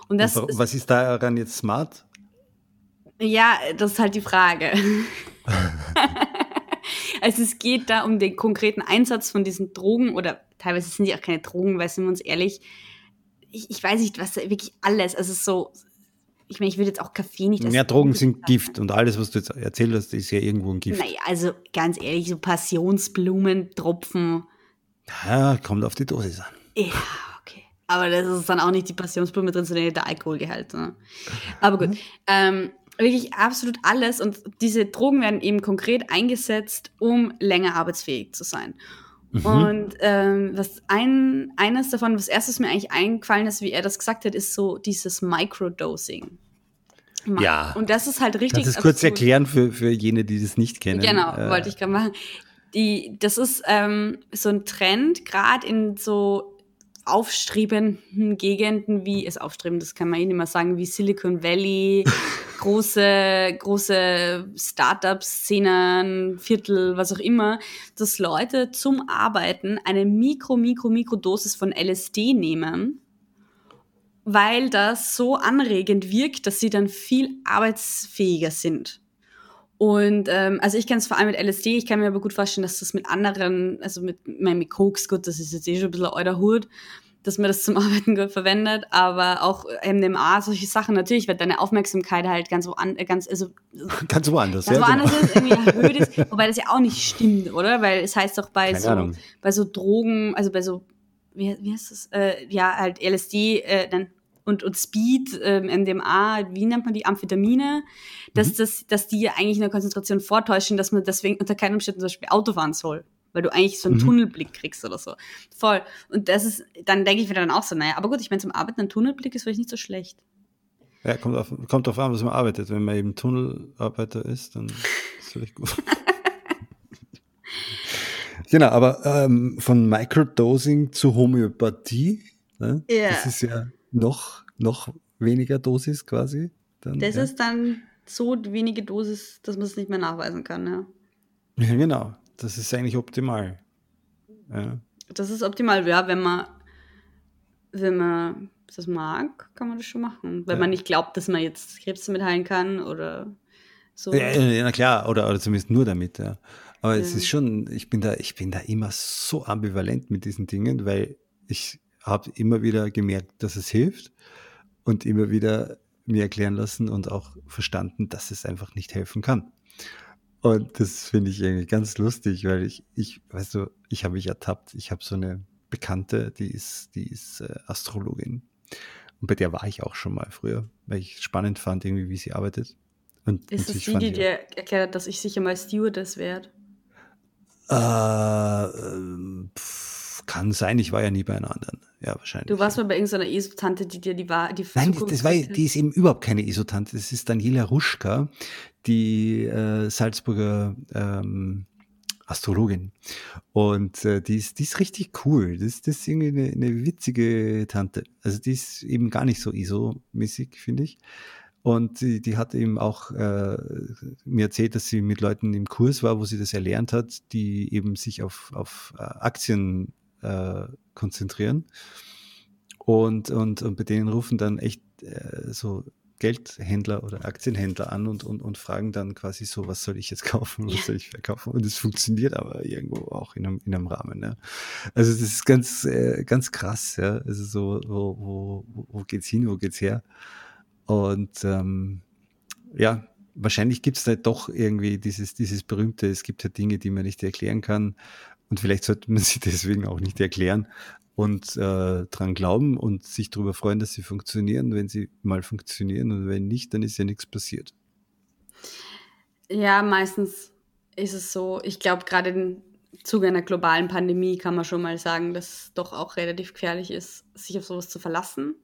Und das und was ist daran jetzt smart? Ja, das ist halt die Frage. [LAUGHS] also es geht da um den konkreten Einsatz von diesen Drogen oder teilweise sind die auch keine Drogen, weil sind wir uns ehrlich, ich, ich weiß nicht, was wirklich alles, also so, ich meine, ich würde jetzt auch Kaffee nicht Mehr Drogen sind Gift und alles, was du jetzt erzählt hast, ist ja irgendwo ein Gift. Naja, also ganz ehrlich, so Passionsblumen, Tropfen. Ja, kommt auf die Dosis an. Ja, okay. Aber das ist dann auch nicht die Passionsblume drin, sondern der Alkoholgehalt. Ne? Aber gut. Mhm. Ähm, wirklich absolut alles und diese Drogen werden eben konkret eingesetzt, um länger arbeitsfähig zu sein. Mhm. Und ähm, was ein, eines davon, was erstes mir eigentlich eingefallen ist, wie er das gesagt hat, ist so dieses Microdosing. Ja. Und das ist halt richtig. Kannst du kurz erklären für, für jene, die das nicht kennen? Genau, äh, wollte ich gerade machen. Die, das ist ähm, so ein Trend, gerade in so aufstrebenden Gegenden wie, ist aufstrebend, das kann man eh nicht mehr sagen, wie Silicon Valley, [LAUGHS] große, große Startup-Szenen, Viertel, was auch immer, dass Leute zum Arbeiten eine Mikro, Mikro, Mikrodosis von LSD nehmen, weil das so anregend wirkt, dass sie dann viel arbeitsfähiger sind. Und ähm, also ich kenne es vor allem mit LSD, ich kann mir aber gut vorstellen, dass das mit anderen, also mit, mit Koks, gut, das ist jetzt eh schon ein bisschen euer Hut, dass man das zum [LAUGHS] Arbeiten gut verwendet, aber auch MDMA, solche Sachen, natürlich wird deine Aufmerksamkeit halt ganz woanders, äh, ganz, also, [LAUGHS] ganz woanders, ganz ja, woanders genau. ist, irgendwie [LAUGHS] erhöht ist, wobei das ja auch nicht stimmt, oder? Weil es heißt doch bei so, bei so Drogen, also bei so, wie, wie heißt das, äh, ja, halt LSD, äh, dann und, und Speed, ähm, MDMA, wie nennt man die, Amphetamine, dass, mhm. das, dass die ja eigentlich eine Konzentration vortäuschen, dass man deswegen unter keinen Umständen zum Beispiel Auto fahren soll weil du eigentlich so einen mhm. Tunnelblick kriegst oder so. Voll. Und das ist, dann denke ich mir dann auch so, naja, aber gut, ich meine, zum Arbeiten ein Tunnelblick ist vielleicht nicht so schlecht. Ja, kommt auf, kommt drauf an, was man arbeitet. Wenn man eben Tunnelarbeiter ist, dann ist es vielleicht gut. [LAUGHS] genau, aber ähm, von Microdosing zu Homöopathie, ne? ja. das ist ja noch, noch weniger Dosis quasi. Dann, das ja. ist dann so wenige Dosis, dass man es nicht mehr nachweisen kann, ja. Ja, genau. Das ist eigentlich optimal. Ja. Das ist optimal, ja, wenn man, wenn man das mag, kann man das schon machen. Wenn ja. man nicht glaubt, dass man jetzt Krebs damit heilen kann oder so. Ja, na klar, oder, oder zumindest nur damit, ja. Aber es ist schon, ich bin da, ich bin da immer so ambivalent mit diesen Dingen, weil ich habe immer wieder gemerkt, dass es hilft und immer wieder mir erklären lassen und auch verstanden, dass es einfach nicht helfen kann. Und das finde ich irgendwie ganz lustig, weil ich, ich, weißt du, ich habe mich ertappt. Ich habe so eine Bekannte, die ist, die ist äh, Astrologin. Und bei der war ich auch schon mal früher, weil ich spannend fand, irgendwie, wie sie arbeitet. Und ist das die, die dir erklärt hat, dass ich sicher mal Stewardess werde? Äh, äh, kann sein, ich war ja nie bei einer anderen. Ja, wahrscheinlich. Du warst mal bei irgendeiner ESO-Tante, die dir die war. Die Nein, das, das war, die ist eben überhaupt keine ESO-Tante. Das ist Daniela Ruschka, die äh, Salzburger ähm, Astrologin. Und äh, die, ist, die ist richtig cool. Das, das ist irgendwie eine, eine witzige Tante. Also die ist eben gar nicht so ISO-mäßig, finde ich. Und die, die hat eben auch äh, mir erzählt, dass sie mit Leuten im Kurs war, wo sie das erlernt hat, die eben sich auf, auf äh, Aktien äh, konzentrieren. Und, und, und bei denen rufen dann echt äh, so Geldhändler oder Aktienhändler an und, und, und fragen dann quasi so, was soll ich jetzt [LAUGHS] kaufen, was soll ich verkaufen? Und es funktioniert aber irgendwo auch in einem, in einem Rahmen. Ja. Also das ist ganz, äh, ganz krass, ja. Also so, wo, wo, wo geht's hin, wo geht's her? Und ähm, ja, wahrscheinlich gibt es da doch irgendwie dieses, dieses berühmte, es gibt ja Dinge, die man nicht erklären kann. Und vielleicht sollte man [LAUGHS] sie deswegen auch nicht erklären und äh, dran glauben und sich darüber freuen, dass sie funktionieren, wenn sie mal funktionieren und wenn nicht, dann ist ja nichts passiert. Ja, meistens ist es so. Ich glaube, gerade im Zuge einer globalen Pandemie kann man schon mal sagen, dass es doch auch relativ gefährlich ist, sich auf sowas zu verlassen.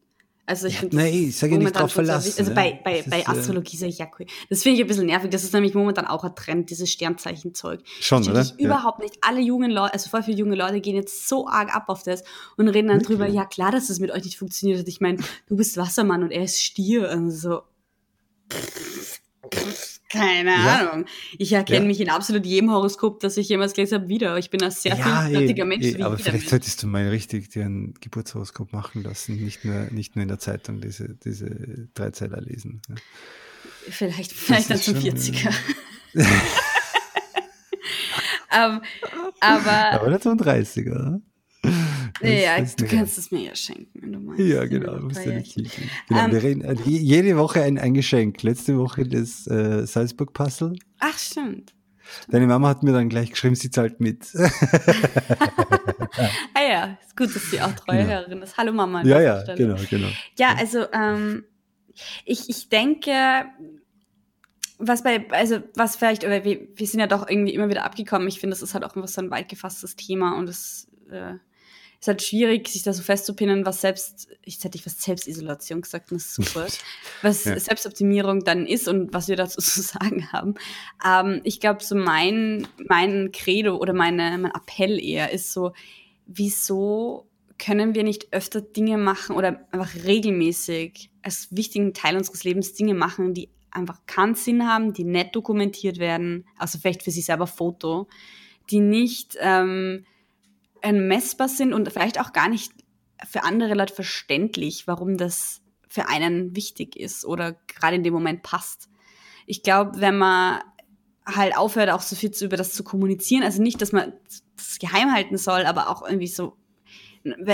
Also ich ja, finde, nee, ich sage nicht drauf verlassen. Also bei, bei, bei äh, Astrologie sage ich ja cool. Das finde ich ein bisschen nervig. Das ist nämlich momentan auch ein Trend, dieses Sternzeichenzeug. Schon, oder? Ja. Überhaupt nicht. Alle jungen Leute, also voll viele junge Leute gehen jetzt so arg ab auf das und reden dann okay. drüber, ja klar, dass das mit euch nicht funktioniert. Ich meine, du bist Wassermann und er ist Stier. Und so. Keine ja. Ahnung. Ich erkenne ja. mich in absolut jedem Horoskop, das ich jemals gelesen habe, wieder. Ich bin ein sehr ja, vielfältiger Mensch. Ey, aber vielleicht solltest du mal richtig dir ein Geburtshoroskop machen lassen, nicht nur, nicht nur in der Zeitung diese, diese Dreizeiler lesen. Ja. Vielleicht, vielleicht dann zum 40er. um, [LAUGHS] ähm, aber, aber nicht zum 30er. Ja, du kannst es mir ja schenken, wenn du meinst. Ja, genau. Musst du nicht genau um, wir ähm, reden äh, jede Woche ein, ein Geschenk. Letzte Woche das äh, Salzburg Puzzle. Ach, stimmt. Deine Mama hat mir dann gleich geschrieben, sie zahlt mit. [LAUGHS] ah ja, ist gut, dass sie auch treue genau. Hörerin ist. Hallo Mama. Ja, ja, Stelle. genau, genau. Ja, also ähm, ich, ich denke, was bei, also was vielleicht, oder wir, wir sind ja doch irgendwie immer wieder abgekommen. Ich finde, das ist halt auch so ein weit gefasstes Thema und es äh, ist halt schwierig, sich da so festzupinnen, was selbst, ich hätte ich was Selbstisolation gesagt, das ist super, [LAUGHS] was ja. Selbstoptimierung dann ist und was wir dazu [LAUGHS] zu sagen haben. Ähm, ich glaube, so mein, mein Credo oder meine, mein Appell eher ist so, wieso können wir nicht öfter Dinge machen oder einfach regelmäßig als wichtigen Teil unseres Lebens Dinge machen, die einfach keinen Sinn haben, die nett dokumentiert werden, also vielleicht für sich selber Foto, die nicht ähm, messbar sind und vielleicht auch gar nicht für andere Leute verständlich, warum das für einen wichtig ist oder gerade in dem Moment passt. Ich glaube, wenn man halt aufhört, auch so viel zu, über das zu kommunizieren, also nicht, dass man das geheim halten soll, aber auch irgendwie so,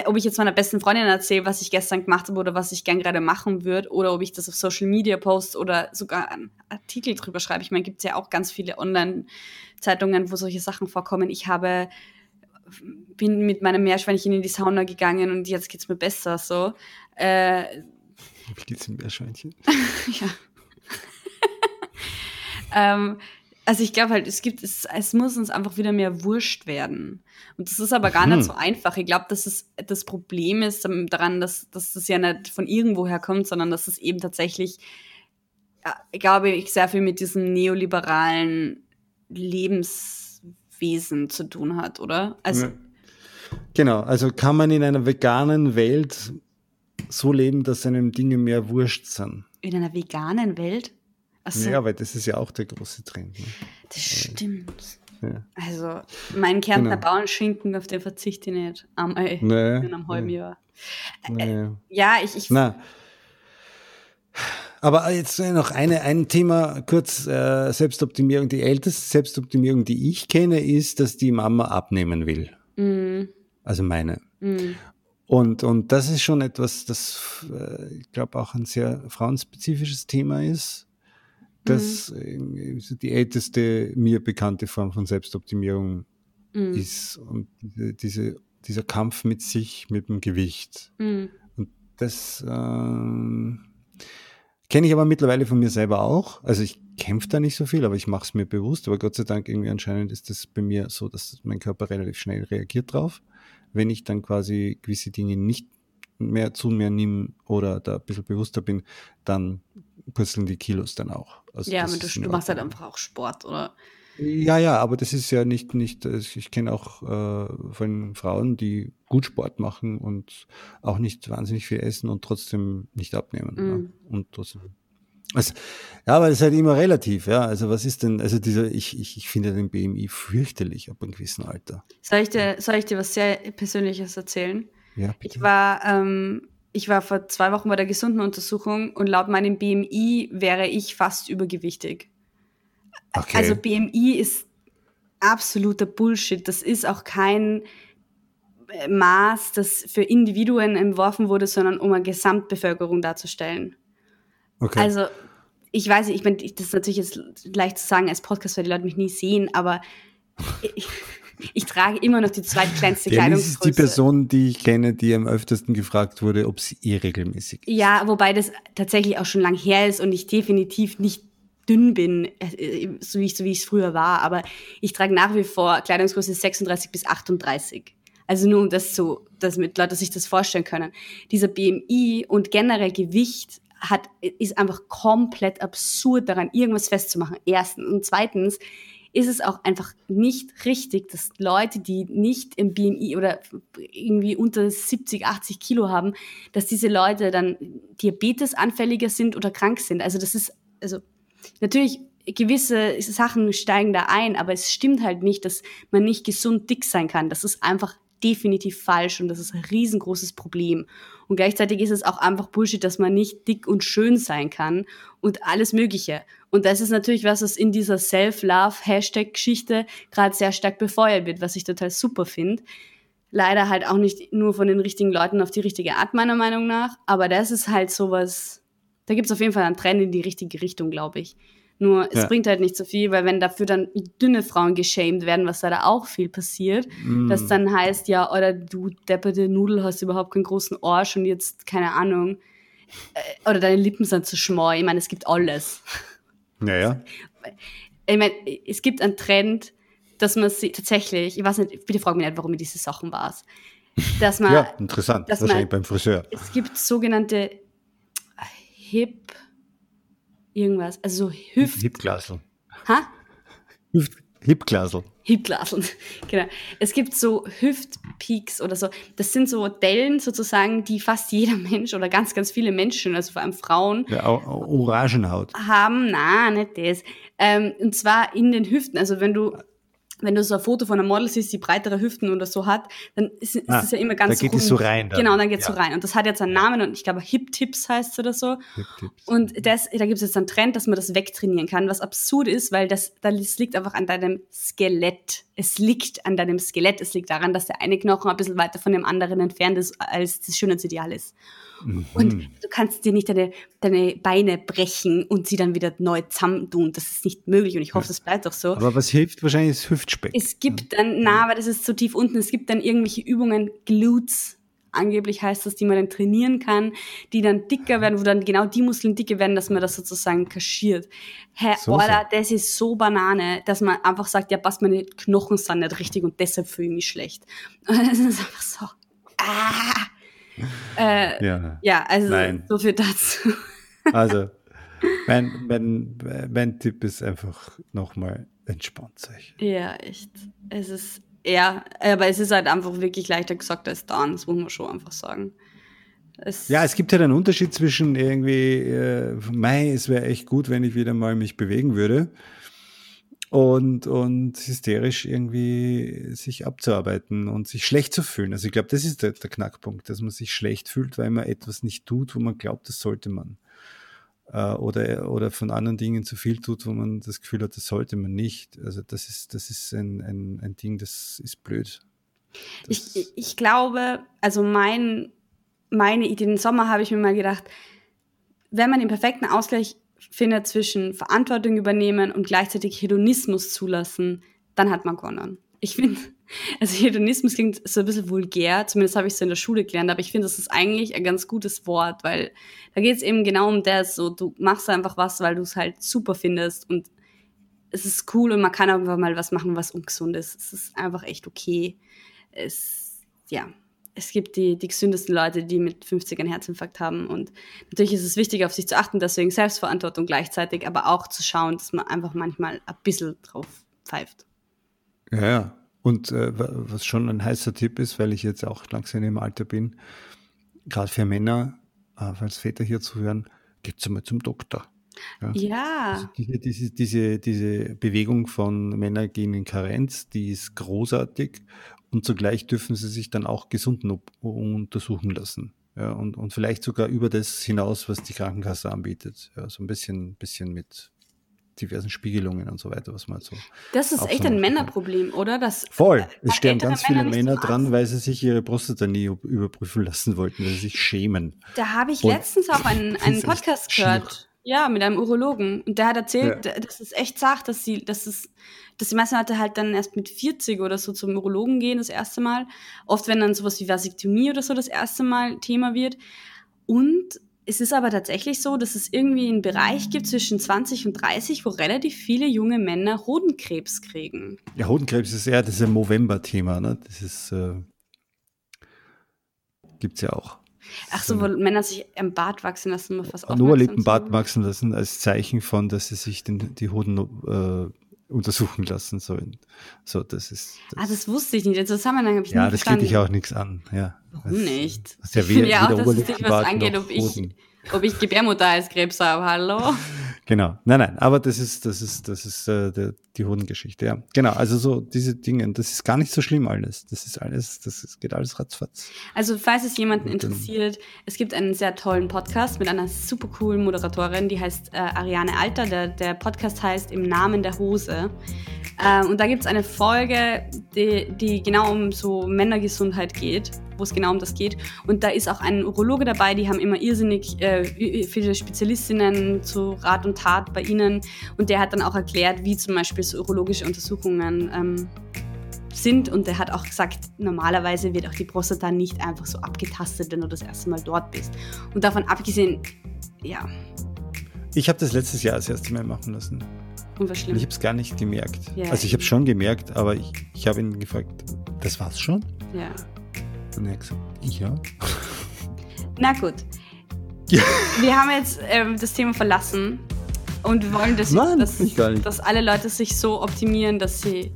ob ich jetzt meiner besten Freundin erzähle, was ich gestern gemacht habe oder was ich gern gerade machen würde, oder ob ich das auf Social Media post oder sogar einen Artikel drüber schreibe. Ich meine, gibt es ja auch ganz viele Online-Zeitungen, wo solche Sachen vorkommen. Ich habe bin mit meinem Meerschweinchen in die Sauna gegangen und jetzt geht's mir besser. So. Äh, Wie geht's dem Meerschweinchen? [LAUGHS] ja. ähm, also ich glaube halt, es gibt, es, es muss uns einfach wieder mehr wurscht werden. Und das ist aber gar hm. nicht so einfach. Ich glaube, dass es das Problem ist daran, dass, dass das ja nicht von irgendwoher kommt, sondern dass es eben tatsächlich, ja, glaube ich, sehr viel mit diesem neoliberalen Lebens Wesen zu tun hat, oder? Also, genau, also kann man in einer veganen Welt so leben, dass einem Dinge mehr wurscht sind. In einer veganen Welt? Achso. Ja, weil das ist ja auch der große Trend. Ne? Das stimmt. Ja. Also, mein Kärntner genau. Bauernschinken, auf den verzichte ich nicht. Einmal äh, nee, in einem halben nee. Jahr. Nee. Äh, ja, ich. ich Na, aber jetzt noch eine, ein Thema kurz, äh, Selbstoptimierung. Die älteste Selbstoptimierung, die ich kenne, ist, dass die Mama abnehmen will. Mm. Also meine. Mm. Und, und das ist schon etwas, das, äh, ich glaube, auch ein sehr frauenspezifisches Thema ist. Das mm. die älteste mir bekannte Form von Selbstoptimierung mm. ist. Und diese, dieser Kampf mit sich, mit dem Gewicht. Mm. Und das, äh, Kenne ich aber mittlerweile von mir selber auch. Also ich kämpfe da nicht so viel, aber ich mache es mir bewusst. Aber Gott sei Dank irgendwie anscheinend ist das bei mir so, dass mein Körper relativ schnell reagiert drauf. Wenn ich dann quasi gewisse Dinge nicht mehr zu mir nehme oder da ein bisschen bewusster bin, dann purzeln die Kilos dann auch. Also ja, aber du, du machst halt einfach auch Sport, oder? Ja, ja, aber das ist ja nicht, nicht ich kenne auch äh, von Frauen, die gut Sport machen und auch nicht wahnsinnig viel essen und trotzdem nicht abnehmen. Mm. Ja, und trotzdem. Also, ja, aber das ist halt immer relativ, ja. Also was ist denn, also dieser, ich, ich, ich finde den BMI fürchterlich ab einem gewissen Alter. Soll ich dir, soll ich dir was sehr Persönliches erzählen? Ja, bitte. Ich war, ähm, ich war vor zwei Wochen bei der gesunden Untersuchung und laut meinem BMI wäre ich fast übergewichtig. Okay. Also BMI ist absoluter Bullshit. Das ist auch kein äh, Maß, das für Individuen entworfen wurde, sondern um eine Gesamtbevölkerung darzustellen. Okay. Also ich weiß nicht, ich meine, das ist natürlich jetzt leicht zu sagen als Podcast, weil die Leute mich nie sehen, aber [LAUGHS] ich, ich trage immer noch die zweitkleinste Kleidungsgröße. Das ist die Person, die ich kenne, die am öftesten gefragt wurde, ob sie eh regelmäßig ist. Ja, wobei das tatsächlich auch schon lang her ist und ich definitiv nicht dünn bin, äh, so wie ich so es früher war, aber ich trage nach wie vor Kleidungsgröße 36 bis 38. Also nur um das so, dass mit Leute sich das vorstellen können. Dieser BMI und generell Gewicht hat, ist einfach komplett absurd daran, irgendwas festzumachen. Erstens. Und zweitens ist es auch einfach nicht richtig, dass Leute, die nicht im BMI oder irgendwie unter 70, 80 Kilo haben, dass diese Leute dann Diabetes anfälliger sind oder krank sind. Also das ist, also natürlich gewisse Sachen steigen da ein, aber es stimmt halt nicht, dass man nicht gesund dick sein kann. Das ist einfach definitiv falsch und das ist ein riesengroßes Problem. Und gleichzeitig ist es auch einfach Bullshit, dass man nicht dick und schön sein kann und alles Mögliche. Und das ist natürlich was, was in dieser Self-Love-Hashtag-Geschichte gerade sehr stark befeuert wird, was ich total super finde. Leider halt auch nicht nur von den richtigen Leuten auf die richtige Art, meiner Meinung nach. Aber das ist halt sowas, da gibt es auf jeden Fall einen Trend in die richtige Richtung, glaube ich. Nur es ja. bringt halt nicht so viel, weil wenn dafür dann dünne Frauen geschämt werden, was da auch viel passiert, mm. das dann heißt, ja, oder du depperte Nudel hast überhaupt keinen großen Arsch und jetzt, keine Ahnung, äh, oder deine Lippen sind zu schmau. Ich meine, es gibt alles. Naja. Ich meine, es gibt einen Trend, dass man sie tatsächlich, ich weiß nicht, bitte frag mich nicht, warum ich diese Sachen war. Dass man. Ja, interessant, wahrscheinlich man, beim Friseur. Es gibt sogenannte Hip irgendwas. Also so Hüft. Hipglasel. Ha? Hüft, Hipglasel. Hipglasel, [LAUGHS] genau. Es gibt so Hüftpeaks oder so. Das sind so Dellen sozusagen, die fast jeder Mensch oder ganz, ganz viele Menschen, also vor allem Frauen. Ja, Orangenhaut. Haben, na, nicht das. Ähm, und zwar in den Hüften. Also wenn du wenn du so ein Foto von einem Model siehst, die breitere Hüften oder so hat, dann ist, ist ah, das ja immer ganz Da geht es so rein. Dann. Genau, dann geht es ja. so rein. Und das hat jetzt einen Namen und ich glaube Hip Tips heißt es oder so. Und das, da gibt es jetzt einen Trend, dass man das wegtrainieren kann, was absurd ist, weil das, das liegt einfach an deinem Skelett. Es liegt an deinem Skelett. Es liegt daran, dass der eine Knochen ein bisschen weiter von dem anderen entfernt ist, als das Schönheitsideal ist. Mhm. Und du kannst dir nicht deine, deine Beine brechen und sie dann wieder neu zusammentun. Das ist nicht möglich und ich hoffe, das bleibt auch so. Aber was hilft wahrscheinlich ist Hüftspeck. Es gibt dann, na, aber das ist so tief unten, es gibt dann irgendwelche Übungen, Glutes, angeblich heißt das, die man dann trainieren kann, die dann dicker werden, wo dann genau die Muskeln dicker werden, dass man das sozusagen kaschiert. Hä, so, so. das ist so Banane, dass man einfach sagt, ja, passt meine Knochen sind nicht richtig und deshalb fühle ich mich schlecht. Und [LAUGHS] das ist einfach so, ah, äh, ja. ja, also Nein. so viel dazu. Also, [LAUGHS] mein, mein, mein Tipp ist einfach nochmal entspannt sich. Ja, echt. Es ist, ja, aber es ist halt einfach wirklich leichter gesagt als dann, das muss man schon einfach sagen. Es ja, es gibt halt einen Unterschied zwischen irgendwie, äh, Mai, es wäre echt gut, wenn ich wieder mal mich bewegen würde und, und hysterisch irgendwie sich abzuarbeiten und sich schlecht zu fühlen. Also ich glaube, das ist der, der, Knackpunkt, dass man sich schlecht fühlt, weil man etwas nicht tut, wo man glaubt, das sollte man. Äh, oder, oder von anderen Dingen zu viel tut, wo man das Gefühl hat, das sollte man nicht. Also das ist, das ist ein, ein, ein Ding, das ist blöd. Das ich, ich glaube, also mein, meine Idee, im Sommer habe ich mir mal gedacht, wenn man den perfekten Ausgleich finde, zwischen Verantwortung übernehmen und gleichzeitig Hedonismus zulassen, dann hat man gewonnen. Ich finde, [LAUGHS] also Hedonismus klingt so ein bisschen vulgär, zumindest habe ich es so in der Schule gelernt, aber ich finde, das ist eigentlich ein ganz gutes Wort, weil da geht es eben genau um das, so du machst einfach was, weil du es halt super findest und es ist cool und man kann einfach mal was machen, was ungesund ist. Es ist einfach echt okay. Es, ja, es gibt die, die gesündesten Leute, die mit 50 einen Herzinfarkt haben. Und natürlich ist es wichtig, auf sich zu achten, deswegen Selbstverantwortung gleichzeitig, aber auch zu schauen, dass man einfach manchmal ein bisschen drauf pfeift. Ja, ja. Und äh, was schon ein heißer Tipp ist, weil ich jetzt auch langsam im Alter bin, gerade für Männer, äh, falls Väter hier zuhören, geht's einmal zum Doktor. Ja. ja. Also diese, diese, diese, diese Bewegung von Männer gehen in Karenz, die ist großartig und zugleich dürfen sie sich dann auch gesund untersuchen lassen. Ja, und, und vielleicht sogar über das hinaus, was die Krankenkasse anbietet. Ja, so ein bisschen, bisschen mit diversen Spiegelungen und so weiter, was man so. Das ist echt ein Männerproblem, oder? Das, Voll. Es sterben ganz viele Männer, Männer dran, weil sie sich ihre Prostata nie überprüfen lassen wollten, weil sie sich schämen. Da habe ich und letztens auch einen, [LAUGHS] einen Podcast gehört. Ja, mit einem Urologen. Und der hat erzählt, ja. dass es echt sagt, dass sie, dass es, dass die meisten Leute halt dann erst mit 40 oder so zum Urologen gehen, das erste Mal. Oft, wenn dann sowas wie Vasektomie oder so das erste Mal Thema wird. Und es ist aber tatsächlich so, dass es irgendwie einen Bereich gibt zwischen 20 und 30, wo relativ viele junge Männer Hodenkrebs kriegen. Ja, Hodenkrebs ist eher das Movember-Thema, ne? Das ist, äh, gibt's ja auch. Ach so, wo Männer sich am Bart wachsen lassen, was auch Nur lieb Bart wachsen lassen, als Zeichen von, dass sie sich den, die Hoden äh, untersuchen lassen sollen. So, das ist. Das ah, das wusste ich nicht. Den Zusammenhang habe ich ja, nicht Ja, das geht dich auch nichts an. Ja. Warum das, nicht? Das ist ja ich finde ja auch, dass es dich was angeht, ob ich, ob ich Gebärmutterhalskrebs habe. Hallo? [LAUGHS] Genau. Nein, nein, aber das ist, das ist, das ist äh, der, die Hodengeschichte, ja. Genau, also so diese Dinge, das ist gar nicht so schlimm alles. Das ist alles, das ist, geht alles ratzfatz. Also, falls es jemanden interessiert, es gibt einen sehr tollen Podcast mit einer super coolen Moderatorin, die heißt äh, Ariane Alter. Der, der Podcast heißt Im Namen der Hose. Äh, und da gibt es eine Folge, die, die genau um so Männergesundheit geht wo es genau um das geht. Und da ist auch ein Urologe dabei, die haben immer irrsinnig äh, viele Spezialistinnen zu Rat und Tat bei ihnen. Und der hat dann auch erklärt, wie zum Beispiel so urologische Untersuchungen ähm, sind. Und der hat auch gesagt, normalerweise wird auch die Prostata nicht einfach so abgetastet, wenn du das erste Mal dort bist. Und davon abgesehen, ja. Ich habe das letztes Jahr das erste Mal machen lassen. Und was schlimm? Ich habe es gar nicht gemerkt. Ja, also ich habe es schon gemerkt, aber ich, ich habe ihn gefragt, das war's schon? Ja. Er hat gesagt, ja. Na gut. Ja. Wir haben jetzt ähm, das Thema verlassen und wir wollen, dass, Nein, dass, dass, alle Leute sich so optimieren, dass sie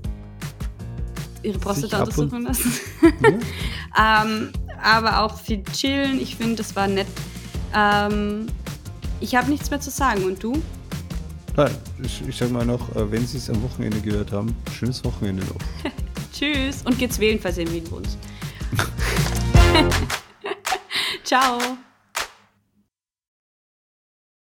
ihre Prostata untersuchen lassen. Ja. [LAUGHS] ähm, aber auch viel chillen. Ich finde, das war nett. Ähm, ich habe nichts mehr zu sagen. Und du? Nein, ich, ich sage mal noch, äh, wenn Sie es am Wochenende gehört haben, schönes Wochenende noch. [LAUGHS] Tschüss und geht's wählen, falls ihr in Wien wohnt. [LAUGHS] [LAUGHS] Ciao.